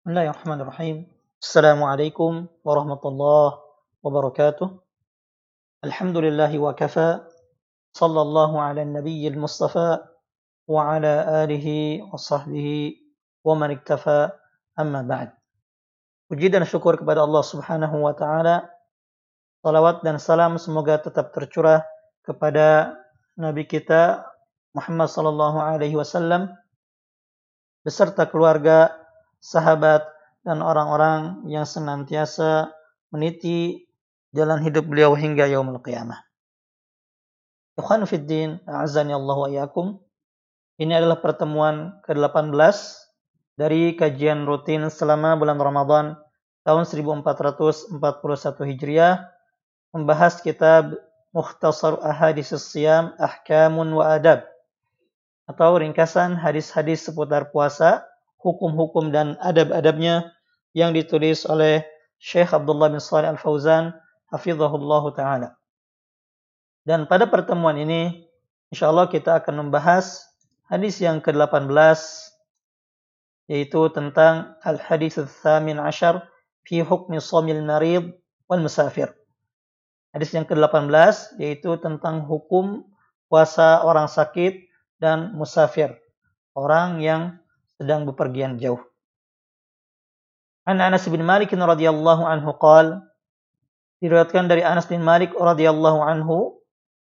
بسم الله الرحمن الرحيم السلام عليكم ورحمة الله وبركاته الحمد لله وكفى صلى الله على النبي المصطفى وعلى آله وصحبه ومن اكتفى أما بعد وجدا شكر بعد الله سبحانه وتعالى صلوات dan salam semoga tetap tercurah kepada Nabi kita Muhammad sallallahu alaihi wasallam beserta keluarga sahabat dan orang-orang yang senantiasa meniti jalan hidup beliau hingga yaumul qiyamah. Ikhwan fiddin, a'azani Allah wa. Ini adalah pertemuan ke-18 dari kajian rutin selama bulan Ramadan tahun 1441 Hijriah membahas kitab Mukhtasar Ahadis Siyam Ahkamun wa Adab atau ringkasan hadis-hadis seputar puasa, hukum-hukum dan adab-adabnya yang ditulis oleh Syekh Abdullah bin Salih Al-Fauzan hafizahullah taala. Dan pada pertemuan ini insyaallah kita akan membahas hadis yang ke-18 yaitu tentang al-hadis tsamin ashar fi hukmi somil marid wal musafir. Hadis yang ke-18 yaitu tentang hukum puasa orang sakit dan musafir, orang yang sedang bepergian jauh. An Anas bin Malik radhiyallahu anhu qal diriwayatkan dari Anas bin Malik radhiyallahu anhu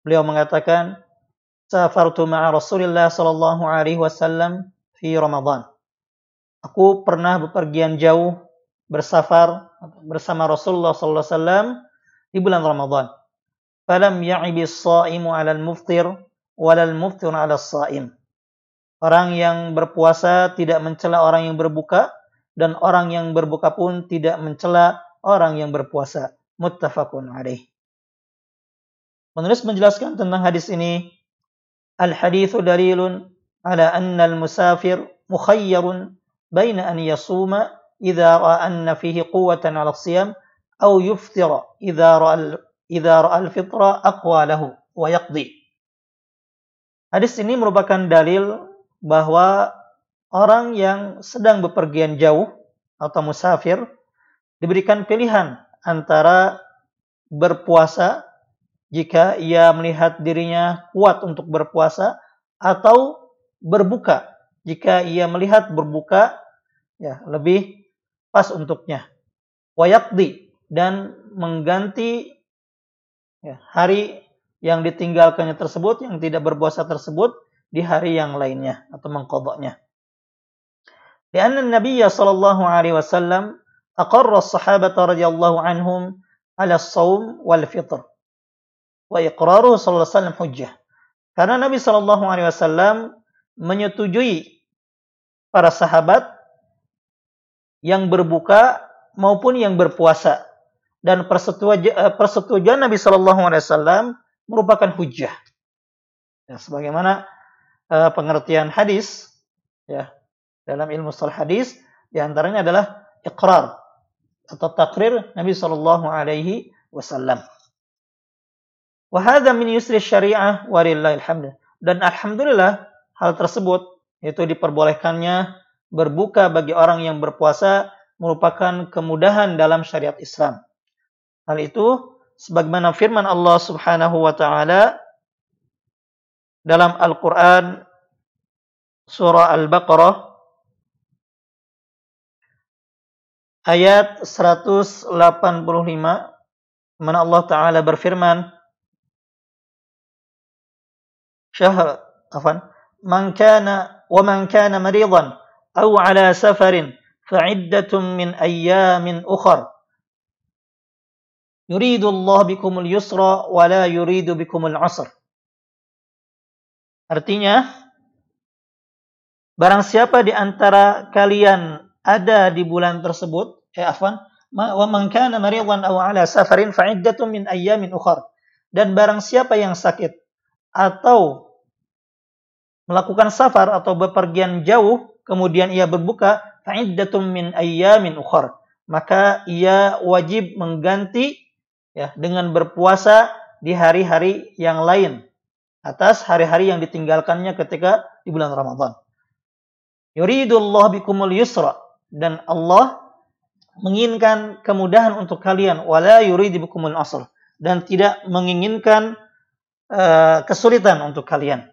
beliau mengatakan safartu ma'a Rasulillah sallallahu alaihi wasallam fi Ramadan Aku pernah bepergian jauh bersafar bersama Rasulullah sallallahu alaihi wasallam di bulan Ramadan. Falam ya'ibi as-sha'imu 'ala al-muftir wala al-muftir 'ala as-sha'im. Orang yang berpuasa tidak mencela orang yang berbuka dan orang yang berbuka pun tidak mencela orang yang berpuasa. Muttafaqun alaih. Penulis menjelaskan tentang hadis ini, al-hadithu dalilun ala anna al-musafir mukhayyarun baina an yasuma idza ra'a anna fihi quwwatan 'ala siyam aw yuftira idza ra'a idza ra'a al-fitra aqwa lahu wa yaqdi. Hadis ini merupakan dalil bahwa orang yang sedang bepergian jauh atau musafir diberikan pilihan antara berpuasa jika ia melihat dirinya kuat untuk berpuasa atau berbuka jika ia melihat berbuka ya lebih pas untuknya. Wayakdi dan mengganti ya, hari yang ditinggalkannya tersebut yang tidak berpuasa tersebut di hari yang lainnya atau mengkodoknya. Karena Nabi sallallahu alaihi wasallam aqarra as-sahabah radhiyallahu anhum ala as-shaum wal fitr. Wa iqraruhu sallallahu alaihi wasallam hujjah. Karena Nabi sallallahu alaihi wasallam menyetujui para sahabat yang berbuka maupun yang berpuasa dan persetujuan, eh, persetujuan Nabi Shallallahu Alaihi Wasallam merupakan hujah. Ya, sebagaimana uh, pengertian hadis, ya dalam ilmu salah hadis di antaranya adalah ikrar atau takrir Nabi Shallallahu Alaihi Wasallam. Wahada min yusri syariah alhamdulillah. Dan alhamdulillah hal tersebut yaitu diperbolehkannya berbuka bagi orang yang berpuasa merupakan kemudahan dalam syariat Islam. Hal itu sebagaimana firman Allah Subhanahu wa taala dalam Al-Qur'an surah Al-Baqarah ayat 185 mana Allah taala berfirman Syah afan man kana wa man kana maridan أو على سفر فعدة من أيام أخر يريد الله بكم اليسر ولا يريد بكم العسر Artinya, barang siapa di antara kalian ada di bulan tersebut, eh afwan, wa man kana maridan aw ala safarin fa'iddatun min ayyamin ukhar. Dan barang siapa yang sakit atau melakukan safar atau bepergian jauh kemudian ia berbuka, fa'iddatum min ayyamin ukhar. Maka ia wajib mengganti ya dengan berpuasa di hari-hari yang lain atas hari-hari yang ditinggalkannya ketika di bulan Ramadan. Yuridullah bikumul yusra dan Allah menginginkan kemudahan untuk kalian wala yuridibukumul asr dan tidak menginginkan uh, kesulitan untuk kalian.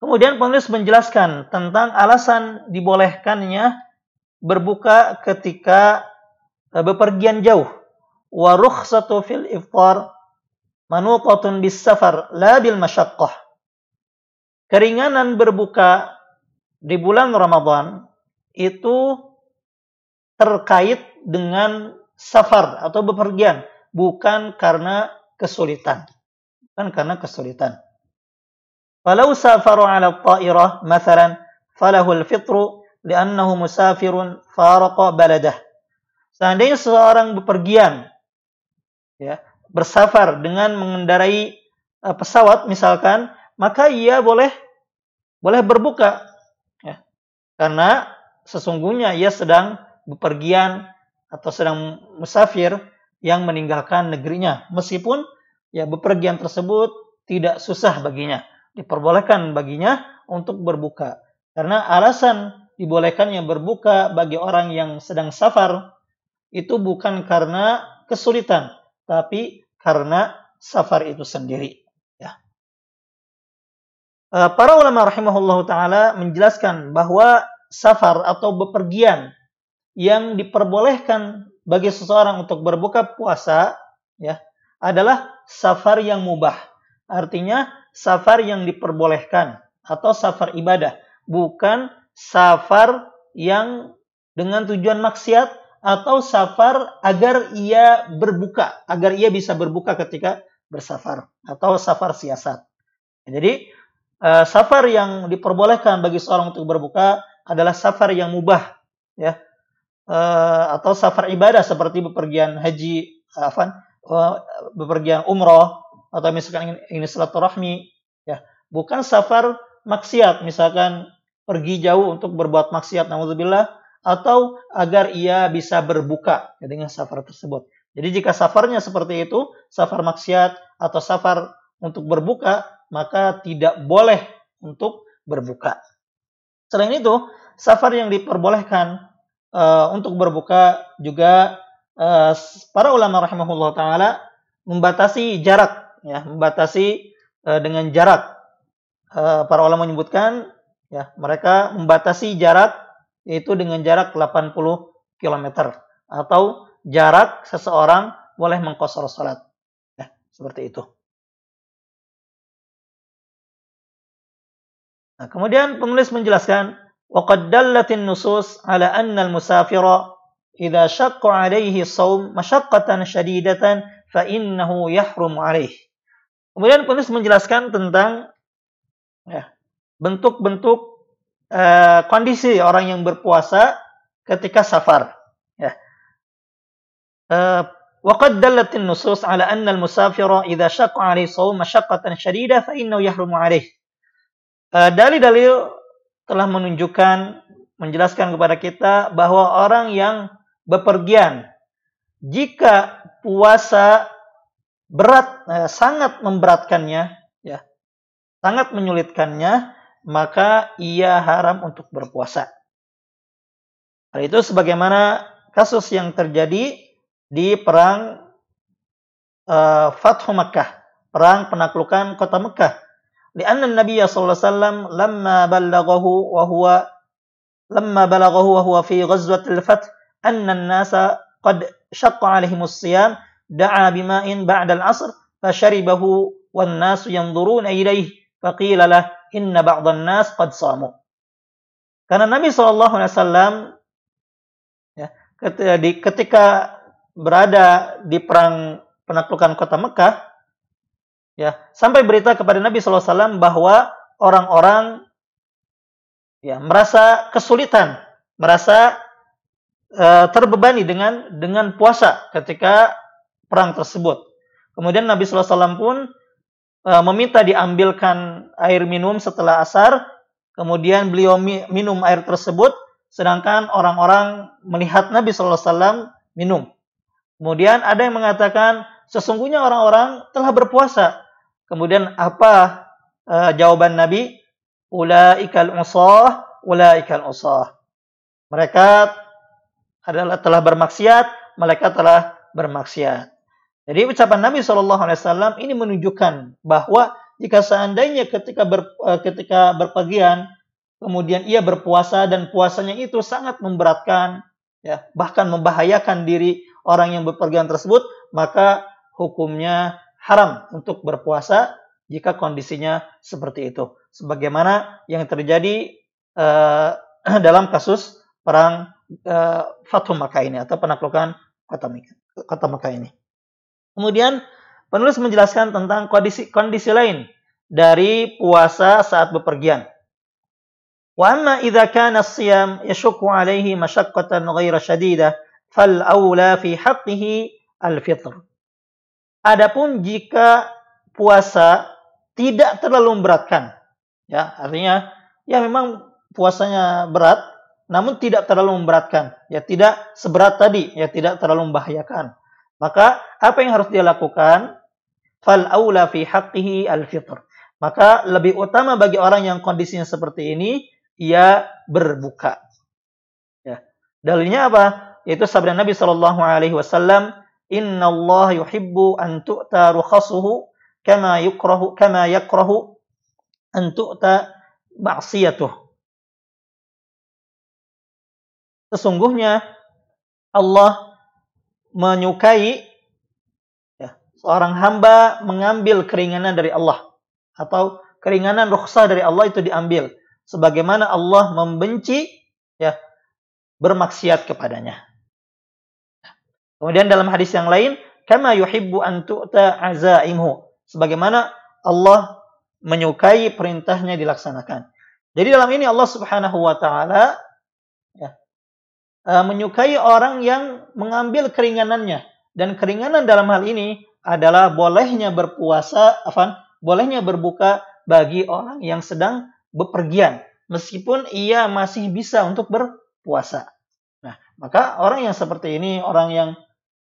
Kemudian penulis menjelaskan tentang alasan dibolehkannya berbuka ketika uh, bepergian jauh. Wa rukhsatu fil iftar manuqatun bis safar la bil masyaqqah. Keringanan berbuka di bulan Ramadan itu terkait dengan safar atau bepergian, bukan karena kesulitan. Bukan karena kesulitan. Falau safaru ala ta'irah mathalan falahu al-fitru li'annahu musafirun faraqa baladah. Seandainya seorang bepergian ya, bersafar dengan mengendarai uh, pesawat misalkan, maka ia boleh boleh berbuka ya. Karena sesungguhnya ia sedang bepergian atau sedang musafir yang meninggalkan negerinya. Meskipun ya bepergian tersebut tidak susah baginya. Diperbolehkan baginya untuk berbuka. Karena alasan dibolehkannya berbuka bagi orang yang sedang safar itu bukan karena kesulitan, tapi karena safar itu sendiri. Ya. Eh, para ulama rahimahullah taala menjelaskan bahwa safar atau bepergian yang diperbolehkan bagi seseorang untuk berbuka puasa ya adalah safar yang mubah. Artinya safar yang diperbolehkan atau safar ibadah, bukan safar yang dengan tujuan maksiat atau safar agar ia berbuka, agar ia bisa berbuka ketika bersafar atau safar siasat. Jadi uh, safar yang diperbolehkan bagi seorang untuk berbuka adalah safar yang mubah ya uh, atau safar ibadah seperti bepergian haji, afan, uh, bepergian umroh atau misalkan ini silaturahmi, ya, bukan safar maksiat, misalkan pergi jauh untuk berbuat maksiat, naudzubillah, atau agar ia bisa berbuka dengan safar tersebut. Jadi jika safarnya seperti itu, safar maksiat atau safar untuk berbuka, maka tidak boleh untuk berbuka. Selain itu, safar yang diperbolehkan uh, untuk berbuka juga uh, para ulama rahimahullah taala membatasi jarak ya, membatasi uh, dengan jarak. Uh, para ulama menyebutkan ya, mereka membatasi jarak yaitu dengan jarak 80 km atau jarak seseorang boleh mengkosor salat. Ya, seperti itu. Nah, kemudian penulis menjelaskan وقد دلت النصوص على أن المسافر إذا شق عليه الصوم مشقة شديدة فإنه يحرم عليه. Kemudian penulis menjelaskan tentang ya, bentuk-bentuk uh, kondisi orang yang berpuasa ketika safar. Ya. Uh, وقد دلت النصوص على أن المسافر إذا شق عليه صوم مشقة شديدة فإنه يحرم عليه. Uh, dalil-dalil telah menunjukkan menjelaskan kepada kita bahwa orang yang bepergian jika puasa berat eh, sangat memberatkannya ya sangat menyulitkannya maka ia haram untuk berpuasa. Hal itu sebagaimana kasus yang terjadi di perang uh, Fathu Makkah, perang penaklukan kota Mekah. Lianna Nabi sallallahu alaihi wasallam lamma ballaghahu wa huwa lamma balaghahu wa huwa fi ghazwatil fath anna an-nasa qad syaqqa alaihim as-siyam da'a bima'in ba'da al-'asr fasharibahu wan nasu yanzuruna ilayhi faqila lahu inna ba'dhan nas qad samu. Karena Nabi saw. ya, ketika berada di perang penaklukan kota Mekah ya, sampai berita kepada Nabi saw bahwa orang-orang ya merasa kesulitan, merasa uh, terbebani dengan dengan puasa ketika perang tersebut. Kemudian Nabi saw pun meminta diambilkan air minum setelah asar, kemudian beliau minum air tersebut, sedangkan orang-orang melihat Nabi SAW minum. Kemudian ada yang mengatakan sesungguhnya orang-orang telah berpuasa Kemudian apa uh, jawaban Nabi? Ulaikal usah, ulaikal usah. Mereka adalah telah bermaksiat, mereka telah bermaksiat. Jadi ucapan Nabi Shallallahu Alaihi Wasallam ini menunjukkan bahwa jika seandainya ketika ber, eh, ketika berpergian kemudian ia berpuasa dan puasanya itu sangat memberatkan ya bahkan membahayakan diri orang yang berpergian tersebut maka hukumnya haram untuk berpuasa jika kondisinya seperti itu. Sebagaimana yang terjadi uh, dalam kasus perang uh, Fathum Makkah ini atau penaklukan kota Makkah ini Kemudian penulis menjelaskan tentang kondisi kondisi lain dari puasa saat bepergian. Wa amma idza kana as-siyam yashukku alayhi mashaqqatan ghaira shadidah fal aula fi haqqihi al-fitr. Adapun jika puasa tidak terlalu memberatkan, ya artinya ya memang puasanya berat, namun tidak terlalu memberatkan, ya tidak seberat tadi, ya tidak terlalu membahayakan. Maka apa yang harus dia lakukan? Fal aula fi haqqihi al fitr. Maka lebih utama bagi orang yang kondisinya seperti ini ia berbuka. Ya. Dalilnya apa? Yaitu sabda Nabi Shallallahu Alaihi Wasallam, Inna Allah yuhibbu an tu'ta rukhasuhu kama yukrahu kama yakrahu an tu'ta ma'siyatuh. Sesungguhnya Allah menyukai ya, seorang hamba mengambil keringanan dari Allah atau keringanan rukhsah dari Allah itu diambil sebagaimana Allah membenci ya bermaksiat kepadanya. Kemudian dalam hadis yang lain, kama yuhibbu an tu'ta azaimhu, sebagaimana Allah menyukai perintahnya dilaksanakan. Jadi dalam ini Allah Subhanahu wa taala ya, e, menyukai orang yang mengambil keringanannya dan keringanan dalam hal ini adalah bolehnya berpuasa, afan, bolehnya berbuka bagi orang yang sedang bepergian meskipun ia masih bisa untuk berpuasa. Nah, maka orang yang seperti ini orang yang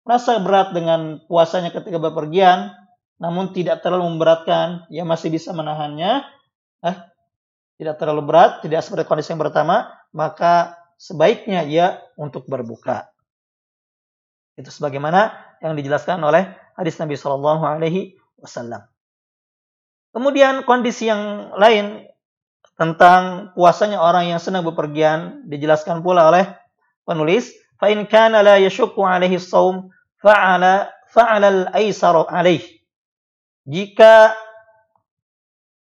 merasa berat dengan puasanya ketika bepergian namun tidak terlalu memberatkan, ia masih bisa menahannya, eh, tidak terlalu berat, tidak seperti kondisi yang pertama, maka sebaiknya ia untuk berbuka. Itu sebagaimana yang dijelaskan oleh hadis Nabi Shallallahu Alaihi Wasallam. Kemudian kondisi yang lain tentang puasanya orang yang senang bepergian dijelaskan pula oleh penulis fa in kana la yashukku alaihi shaum fa'ala fa'ala al-aisar alaih jika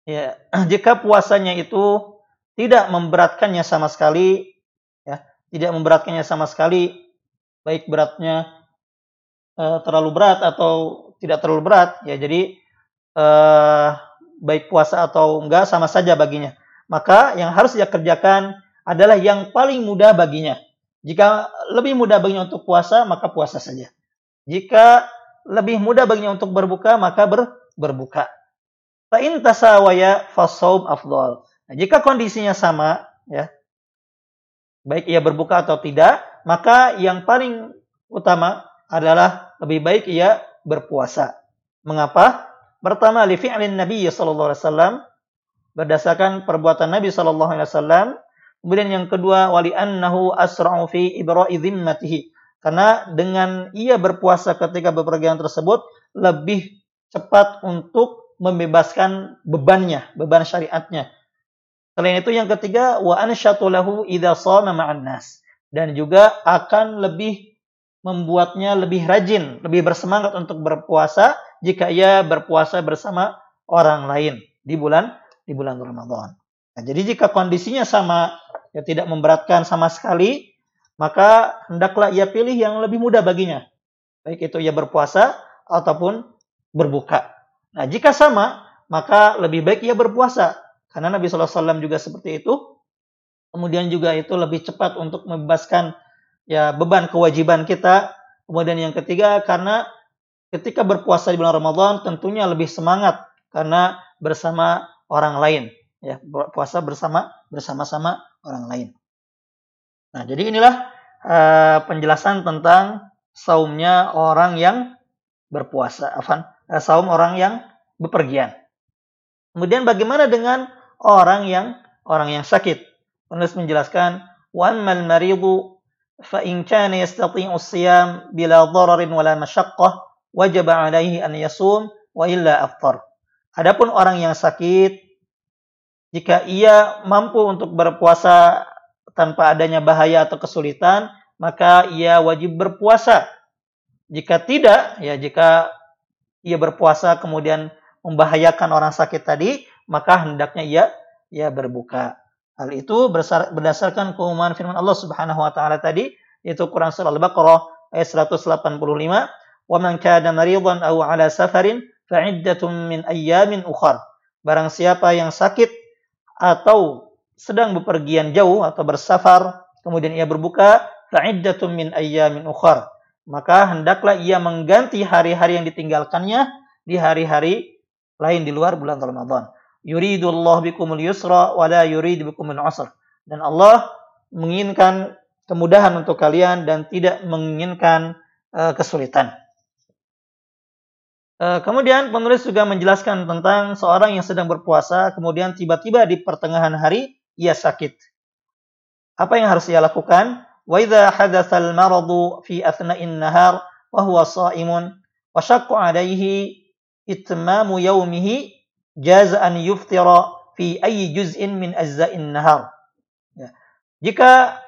ya jika puasanya itu tidak memberatkannya sama sekali tidak memberatkannya sama sekali baik beratnya uh, terlalu berat atau tidak terlalu berat ya jadi uh, baik puasa atau enggak sama saja baginya maka yang harus dia kerjakan adalah yang paling mudah baginya. Jika lebih mudah baginya untuk puasa, maka puasa saja. Jika lebih mudah baginya untuk berbuka, maka ber, berbuka. Fa'in tasawaya fasaum afdol. Nah, jika kondisinya sama, ya, baik ia berbuka atau tidak, maka yang paling utama adalah lebih baik ia berpuasa. Mengapa? Pertama, li fi'lin Nabi sallallahu alaihi wasallam berdasarkan perbuatan Nabi Shallallahu Alaihi Wasallam. Kemudian yang kedua wali annahu asra'u fi ibra'i dhimmatihi. Karena dengan ia berpuasa ketika bepergian tersebut lebih cepat untuk membebaskan bebannya, beban syariatnya. Selain itu yang ketiga wa ansyatu lahu idza shama ma'an nas dan juga akan lebih membuatnya lebih rajin, lebih bersemangat untuk berpuasa jika ia berpuasa bersama orang lain di bulan di bulan Ramadan. Nah, jadi jika kondisinya sama, ya tidak memberatkan sama sekali, maka hendaklah ia pilih yang lebih mudah baginya. Baik itu ia berpuasa ataupun berbuka. Nah, jika sama, maka lebih baik ia berpuasa. Karena Nabi SAW juga seperti itu. Kemudian juga itu lebih cepat untuk membebaskan ya beban kewajiban kita. Kemudian yang ketiga, karena ketika berpuasa di bulan Ramadan tentunya lebih semangat karena bersama orang lain ya puasa bersama bersama-sama orang lain. Nah, jadi inilah uh, penjelasan tentang saumnya orang yang berpuasa, afan, uh, saum orang yang bepergian. Kemudian bagaimana dengan orang yang orang yang sakit. Penulis menjelaskan, "Wammal maridu fa in kana yastati'u siyam bila dararin wala masyaqqah, wajib 'alaihi an yasum wa illa aftar." Adapun orang yang sakit jika ia mampu untuk berpuasa tanpa adanya bahaya atau kesulitan, maka ia wajib berpuasa. Jika tidak, ya jika ia berpuasa kemudian membahayakan orang sakit tadi, maka hendaknya ia ia berbuka. Hal itu berdasarkan keumuman firman Allah Subhanahu wa taala tadi, yaitu Quran surah Al-Baqarah ayat 185, "Wa man kana maridan aw 'ala safarin fa'iddatun min ayyamin ukhar. Barang siapa yang sakit atau sedang bepergian jauh atau bersafar, kemudian ia berbuka, fa'iddatun min ayyamin ukhar. Maka hendaklah ia mengganti hari-hari yang ditinggalkannya di hari-hari lain di luar bulan Ramadan. Yuridullah bikumul yusra wa la yurid bikumul usra. Dan Allah menginginkan kemudahan untuk kalian dan tidak menginginkan uh, kesulitan. Eh, kemudian penulis juga menjelaskan tentang seorang yang sedang berpuasa, kemudian tiba-tiba di pertengahan hari ia sakit. Apa yang harus ia lakukan? Wa idza hadatsa al-maradu fi athna'in nahar wa huwa sha'imun wa shaqqa 'alayhi itmamu yawmihi jaz an yuftira fi ayyi juz'in min ajza'in nahar. Ya. Jika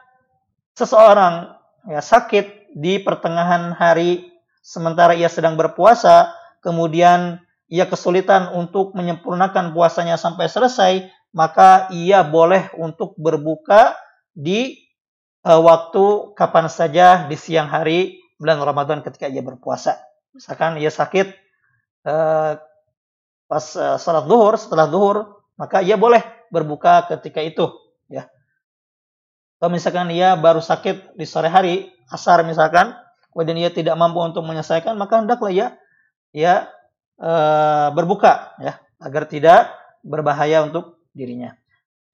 seseorang ya, sakit di pertengahan hari sementara ia sedang berpuasa, kemudian ia kesulitan untuk menyempurnakan puasanya sampai selesai, maka ia boleh untuk berbuka di uh, waktu kapan saja di siang hari bulan Ramadan ketika ia berpuasa. Misalkan ia sakit uh, pas uh, salat zuhur, setelah zuhur, maka ia boleh berbuka ketika itu, ya. Kalau misalkan ia baru sakit di sore hari, asar misalkan, kemudian ia tidak mampu untuk menyelesaikan, maka hendaklah ia ya e, berbuka ya agar tidak berbahaya untuk dirinya.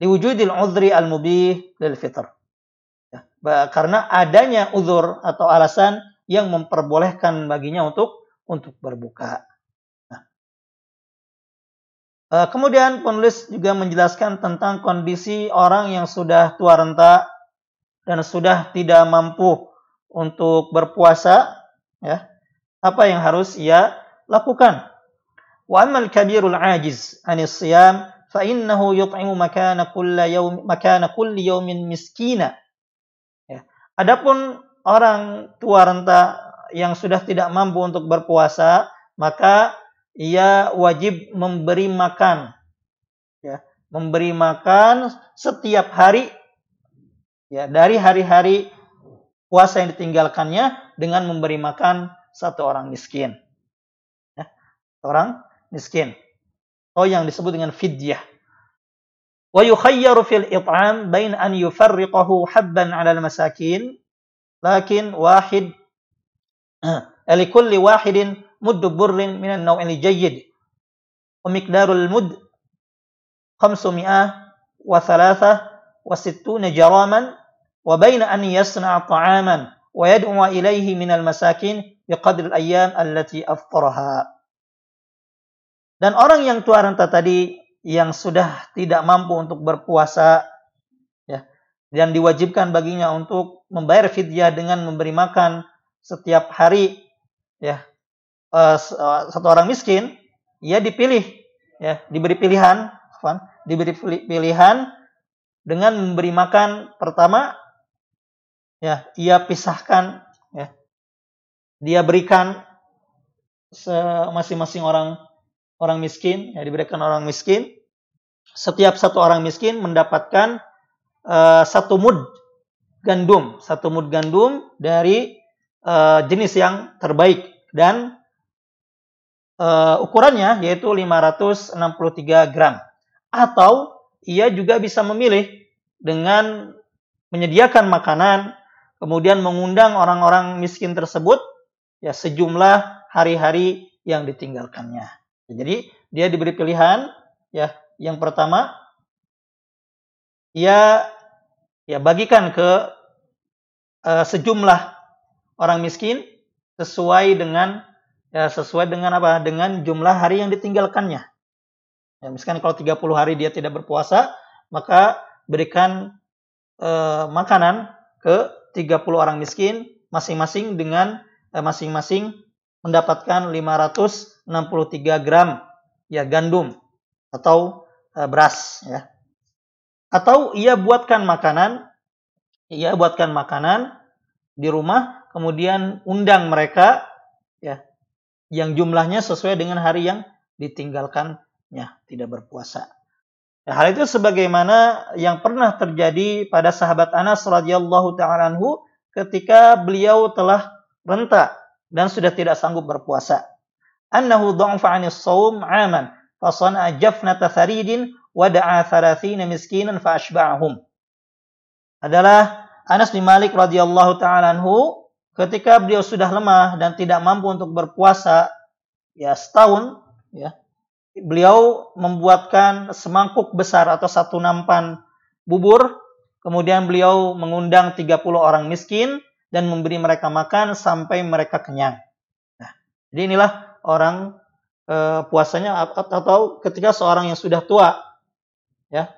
Diwujudil udhri al-mubih lil fitr. Ya, karena adanya uzur atau alasan yang memperbolehkan baginya untuk untuk berbuka. Nah. E, kemudian penulis juga menjelaskan tentang kondisi orang yang sudah tua renta dan sudah tidak mampu untuk berpuasa ya apa yang harus ia lakukan. Wa ammal kabirul ajiz anis siyam fa innahu yut'imu makana kulli yawm makana kulli yawmin miskina. Ya. Adapun orang tua renta yang sudah tidak mampu untuk berpuasa, maka ia wajib memberi makan. Ya, memberi makan setiap hari ya dari hari-hari puasa yang ditinggalkannya dengan memberi makan satu orang miskin orang miskin. Oh yang disebut dengan fidyah. Wa yukhayyaru fil it'am bain an yufarriqahu habban 'ala al-masakin lakin wahid li kulli wahidin muddu burrin min an-naw' al-jayyid wa miqdarul mud 500 wa thalatha wa sittuna jaraman wa bain an yasna'a ta'aman wa yad'u ilayhi min al-masakin biqadri al-ayyam allati dan orang yang tua renta tadi yang sudah tidak mampu untuk berpuasa ya dan diwajibkan baginya untuk membayar fidyah dengan memberi makan setiap hari ya uh, satu orang miskin ia dipilih ya diberi pilihan diberi pilihan dengan memberi makan pertama ya ia pisahkan ya dia berikan masing-masing orang orang miskin, ya diberikan orang miskin. Setiap satu orang miskin mendapatkan uh, satu mud gandum, satu mud gandum dari uh, jenis yang terbaik dan uh, ukurannya yaitu 563 gram. Atau ia juga bisa memilih dengan menyediakan makanan, kemudian mengundang orang-orang miskin tersebut ya sejumlah hari-hari yang ditinggalkannya. Jadi dia diberi pilihan ya. Yang pertama ia ya bagikan ke uh, sejumlah orang miskin sesuai dengan ya sesuai dengan apa? Dengan jumlah hari yang ditinggalkannya. Ya, misalkan kalau 30 hari dia tidak berpuasa, maka berikan uh, makanan ke 30 orang miskin masing-masing dengan masing-masing uh, mendapatkan 563 gram ya gandum atau uh, beras ya. Atau ia buatkan makanan, ia buatkan makanan di rumah, kemudian undang mereka ya yang jumlahnya sesuai dengan hari yang ditinggalkannya, tidak berpuasa. Ya, hal itu sebagaimana yang pernah terjadi pada sahabat Anas radhiyallahu taala anhu ketika beliau telah renta dan sudah tidak sanggup berpuasa. Annahu dha'fa 'aman fa sana'a jafnata tharidin thalathina miskinan fa. Adalah Anas bin Malik radhiyallahu taala anhu ketika beliau sudah lemah dan tidak mampu untuk berpuasa ya setahun ya beliau membuatkan semangkuk besar atau satu nampan bubur kemudian beliau mengundang 30 orang miskin dan memberi mereka makan sampai mereka kenyang. Nah, jadi inilah orang e, puasanya atau ketika seorang yang sudah tua ya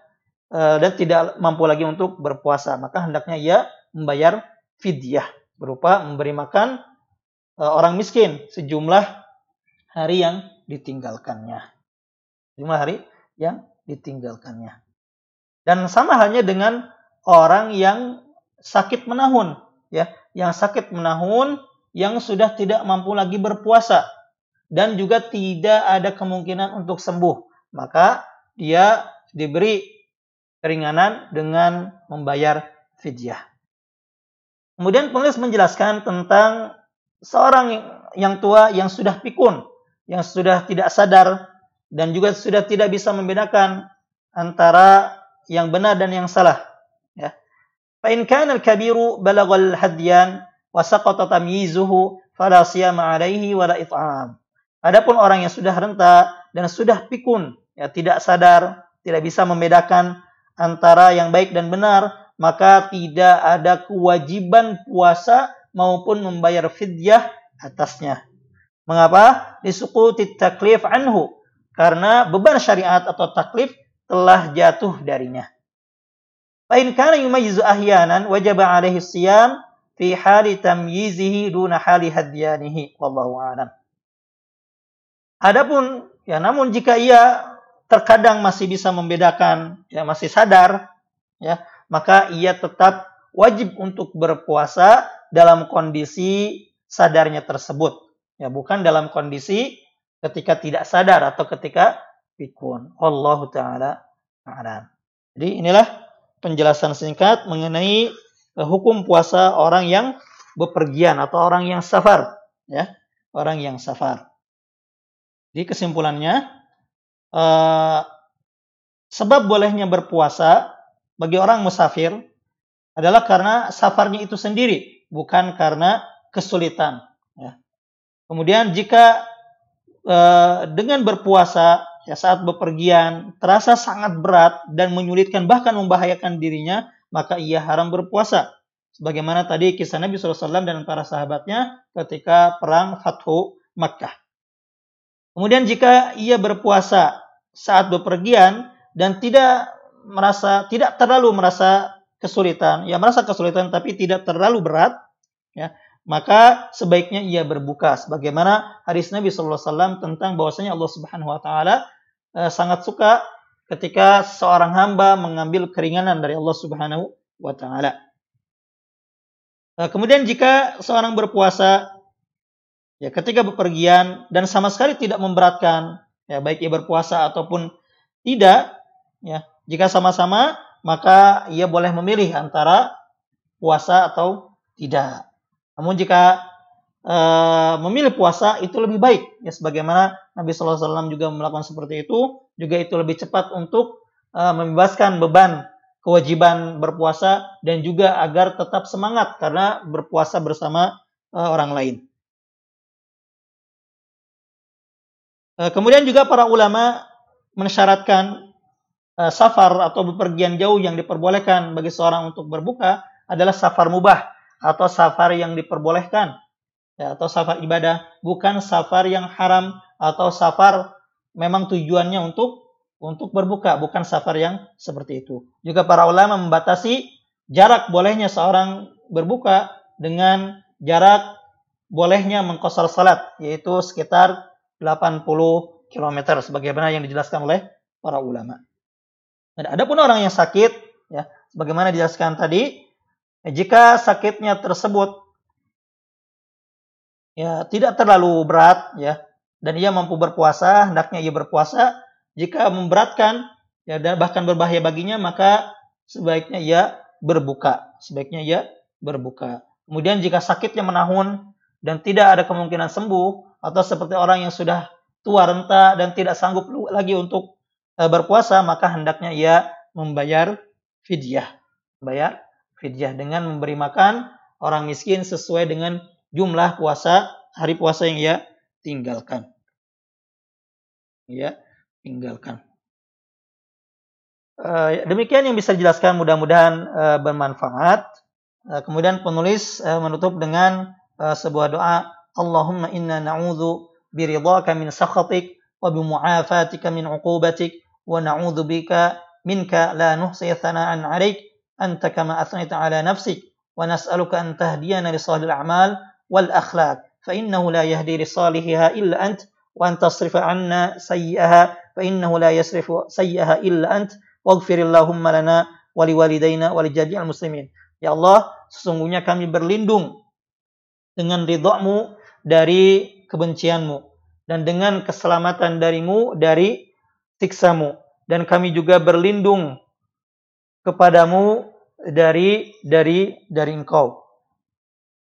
eh, dan tidak mampu lagi untuk berpuasa maka hendaknya ia membayar fidyah berupa memberi makan eh, orang miskin sejumlah hari yang ditinggalkannya sejumlah hari yang ditinggalkannya dan sama halnya dengan orang yang sakit menahun ya yang sakit menahun yang sudah tidak mampu lagi berpuasa dan juga tidak ada kemungkinan untuk sembuh maka dia diberi keringanan dengan membayar fidyah. Kemudian penulis menjelaskan tentang seorang yang tua yang sudah pikun, yang sudah tidak sadar dan juga sudah tidak bisa membedakan antara yang benar dan yang salah. Ya. Fa in al-kabiru balagal hadyan wa saqata tamyizuhu fala siyama alaihi wala it'am. Adapun orang yang sudah renta dan sudah pikun, ya tidak sadar tidak bisa membedakan antara yang baik dan benar, maka tidak ada kewajiban puasa maupun membayar fidyah atasnya. Mengapa? Disukuti taklif anhu. Karena beban syariat atau taklif telah jatuh darinya. Lain kana yumayyizu ahyanan wajaba alaihi siyam fi hali tamyizihi duna hali hadyanihi. Wallahu a'lam. Adapun ya namun jika ia terkadang masih bisa membedakan, ya masih sadar, ya maka ia tetap wajib untuk berpuasa dalam kondisi sadarnya tersebut, ya bukan dalam kondisi ketika tidak sadar atau ketika pikun. Allah taala a'lam. Jadi inilah penjelasan singkat mengenai eh, hukum puasa orang yang bepergian atau orang yang safar, ya, orang yang safar. Jadi kesimpulannya uh, sebab bolehnya berpuasa bagi orang musafir adalah karena safarnya itu sendiri, bukan karena kesulitan. Ya. Kemudian jika uh, dengan berpuasa ya saat bepergian terasa sangat berat dan menyulitkan bahkan membahayakan dirinya, maka ia haram berpuasa. Sebagaimana tadi kisah Nabi SAW dan para sahabatnya ketika perang Fathu Makkah. Kemudian jika ia berpuasa saat bepergian dan tidak merasa tidak terlalu merasa kesulitan, ya merasa kesulitan tapi tidak terlalu berat, ya maka sebaiknya ia berbuka. Sebagaimana hadis Nabi Shallallahu Alaihi Wasallam tentang bahwasanya Allah Subhanahu Wa Taala eh, sangat suka ketika seorang hamba mengambil keringanan dari Allah Subhanahu Wa Taala. Eh, kemudian jika seorang berpuasa ya ketika bepergian dan sama sekali tidak memberatkan ya baik ia berpuasa ataupun tidak ya jika sama-sama maka ia boleh memilih antara puasa atau tidak namun jika e, memilih puasa itu lebih baik ya sebagaimana Nabi Wasallam juga melakukan seperti itu juga itu lebih cepat untuk e, membebaskan beban kewajiban berpuasa dan juga agar tetap semangat karena berpuasa bersama e, orang lain. Kemudian juga para ulama mensyaratkan uh, safar atau bepergian jauh yang diperbolehkan bagi seorang untuk berbuka adalah safar mubah atau safar yang diperbolehkan ya, atau safar ibadah bukan safar yang haram atau safar memang tujuannya untuk untuk berbuka bukan safar yang seperti itu juga para ulama membatasi jarak bolehnya seorang berbuka dengan jarak bolehnya mengkosor salat yaitu sekitar 80 km sebagaimana yang dijelaskan oleh para ulama. Ada pun orang yang sakit ya sebagaimana dijelaskan tadi jika sakitnya tersebut ya tidak terlalu berat ya dan ia mampu berpuasa hendaknya ia berpuasa jika memberatkan ya dan bahkan berbahaya baginya maka sebaiknya ia berbuka sebaiknya ia berbuka. Kemudian jika sakitnya menahun dan tidak ada kemungkinan sembuh atau seperti orang yang sudah tua renta dan tidak sanggup lagi untuk berpuasa maka hendaknya ia membayar fidyah bayar fidyah dengan memberi makan orang miskin sesuai dengan jumlah puasa hari puasa yang ia tinggalkan. Ya, tinggalkan. Uh, demikian yang bisa dijelaskan mudah-mudahan uh, bermanfaat. Kemudian penulis menutup dengan sebuah doa, Allahumma inna na'udzu biridhaka min sakhatik wa bimu'afatika min 'uqubatik wa بك bika minka la nuhsi thana'an 'alaik anta kama athnayta 'ala nafsik wa nas'aluka an tahdiyana li a'mal wal akhlaq fa innahu la yahdi li illa ant wa an tasrifa 'anna sayyi'aha fa innahu la yasrifu sayyi'aha illa ant lana ya sesungguhnya kami berlindung dengan ridhamu dari kebencianmu dan dengan keselamatan darimu dari siksamu. Dan kami juga berlindung kepadamu dari dari dari engkau.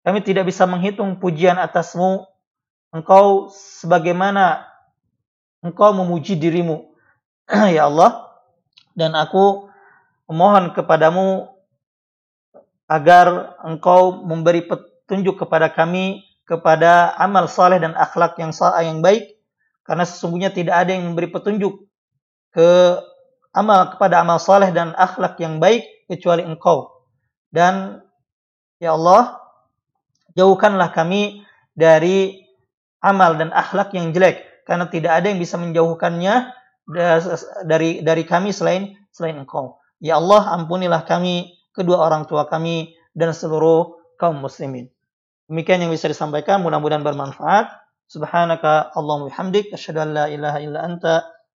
Kami tidak bisa menghitung pujian atasmu. Engkau sebagaimana engkau memuji dirimu. Ya Allah. Dan aku memohon kepadamu agar engkau memberi petunjuk kepada kami kepada amal saleh dan akhlak yang yang baik. Karena sesungguhnya tidak ada yang memberi petunjuk ke amal kepada amal saleh dan akhlak yang baik kecuali engkau dan ya Allah jauhkanlah kami dari amal dan akhlak yang jelek karena tidak ada yang bisa menjauhkannya dari dari kami selain selain Engkau. Ya Allah, ampunilah kami, kedua orang tua kami dan seluruh kaum muslimin. Demikian yang bisa disampaikan, mudah-mudahan bermanfaat. Subhanaka Allahumma bihamdik asyhadu an la ilaha illa anta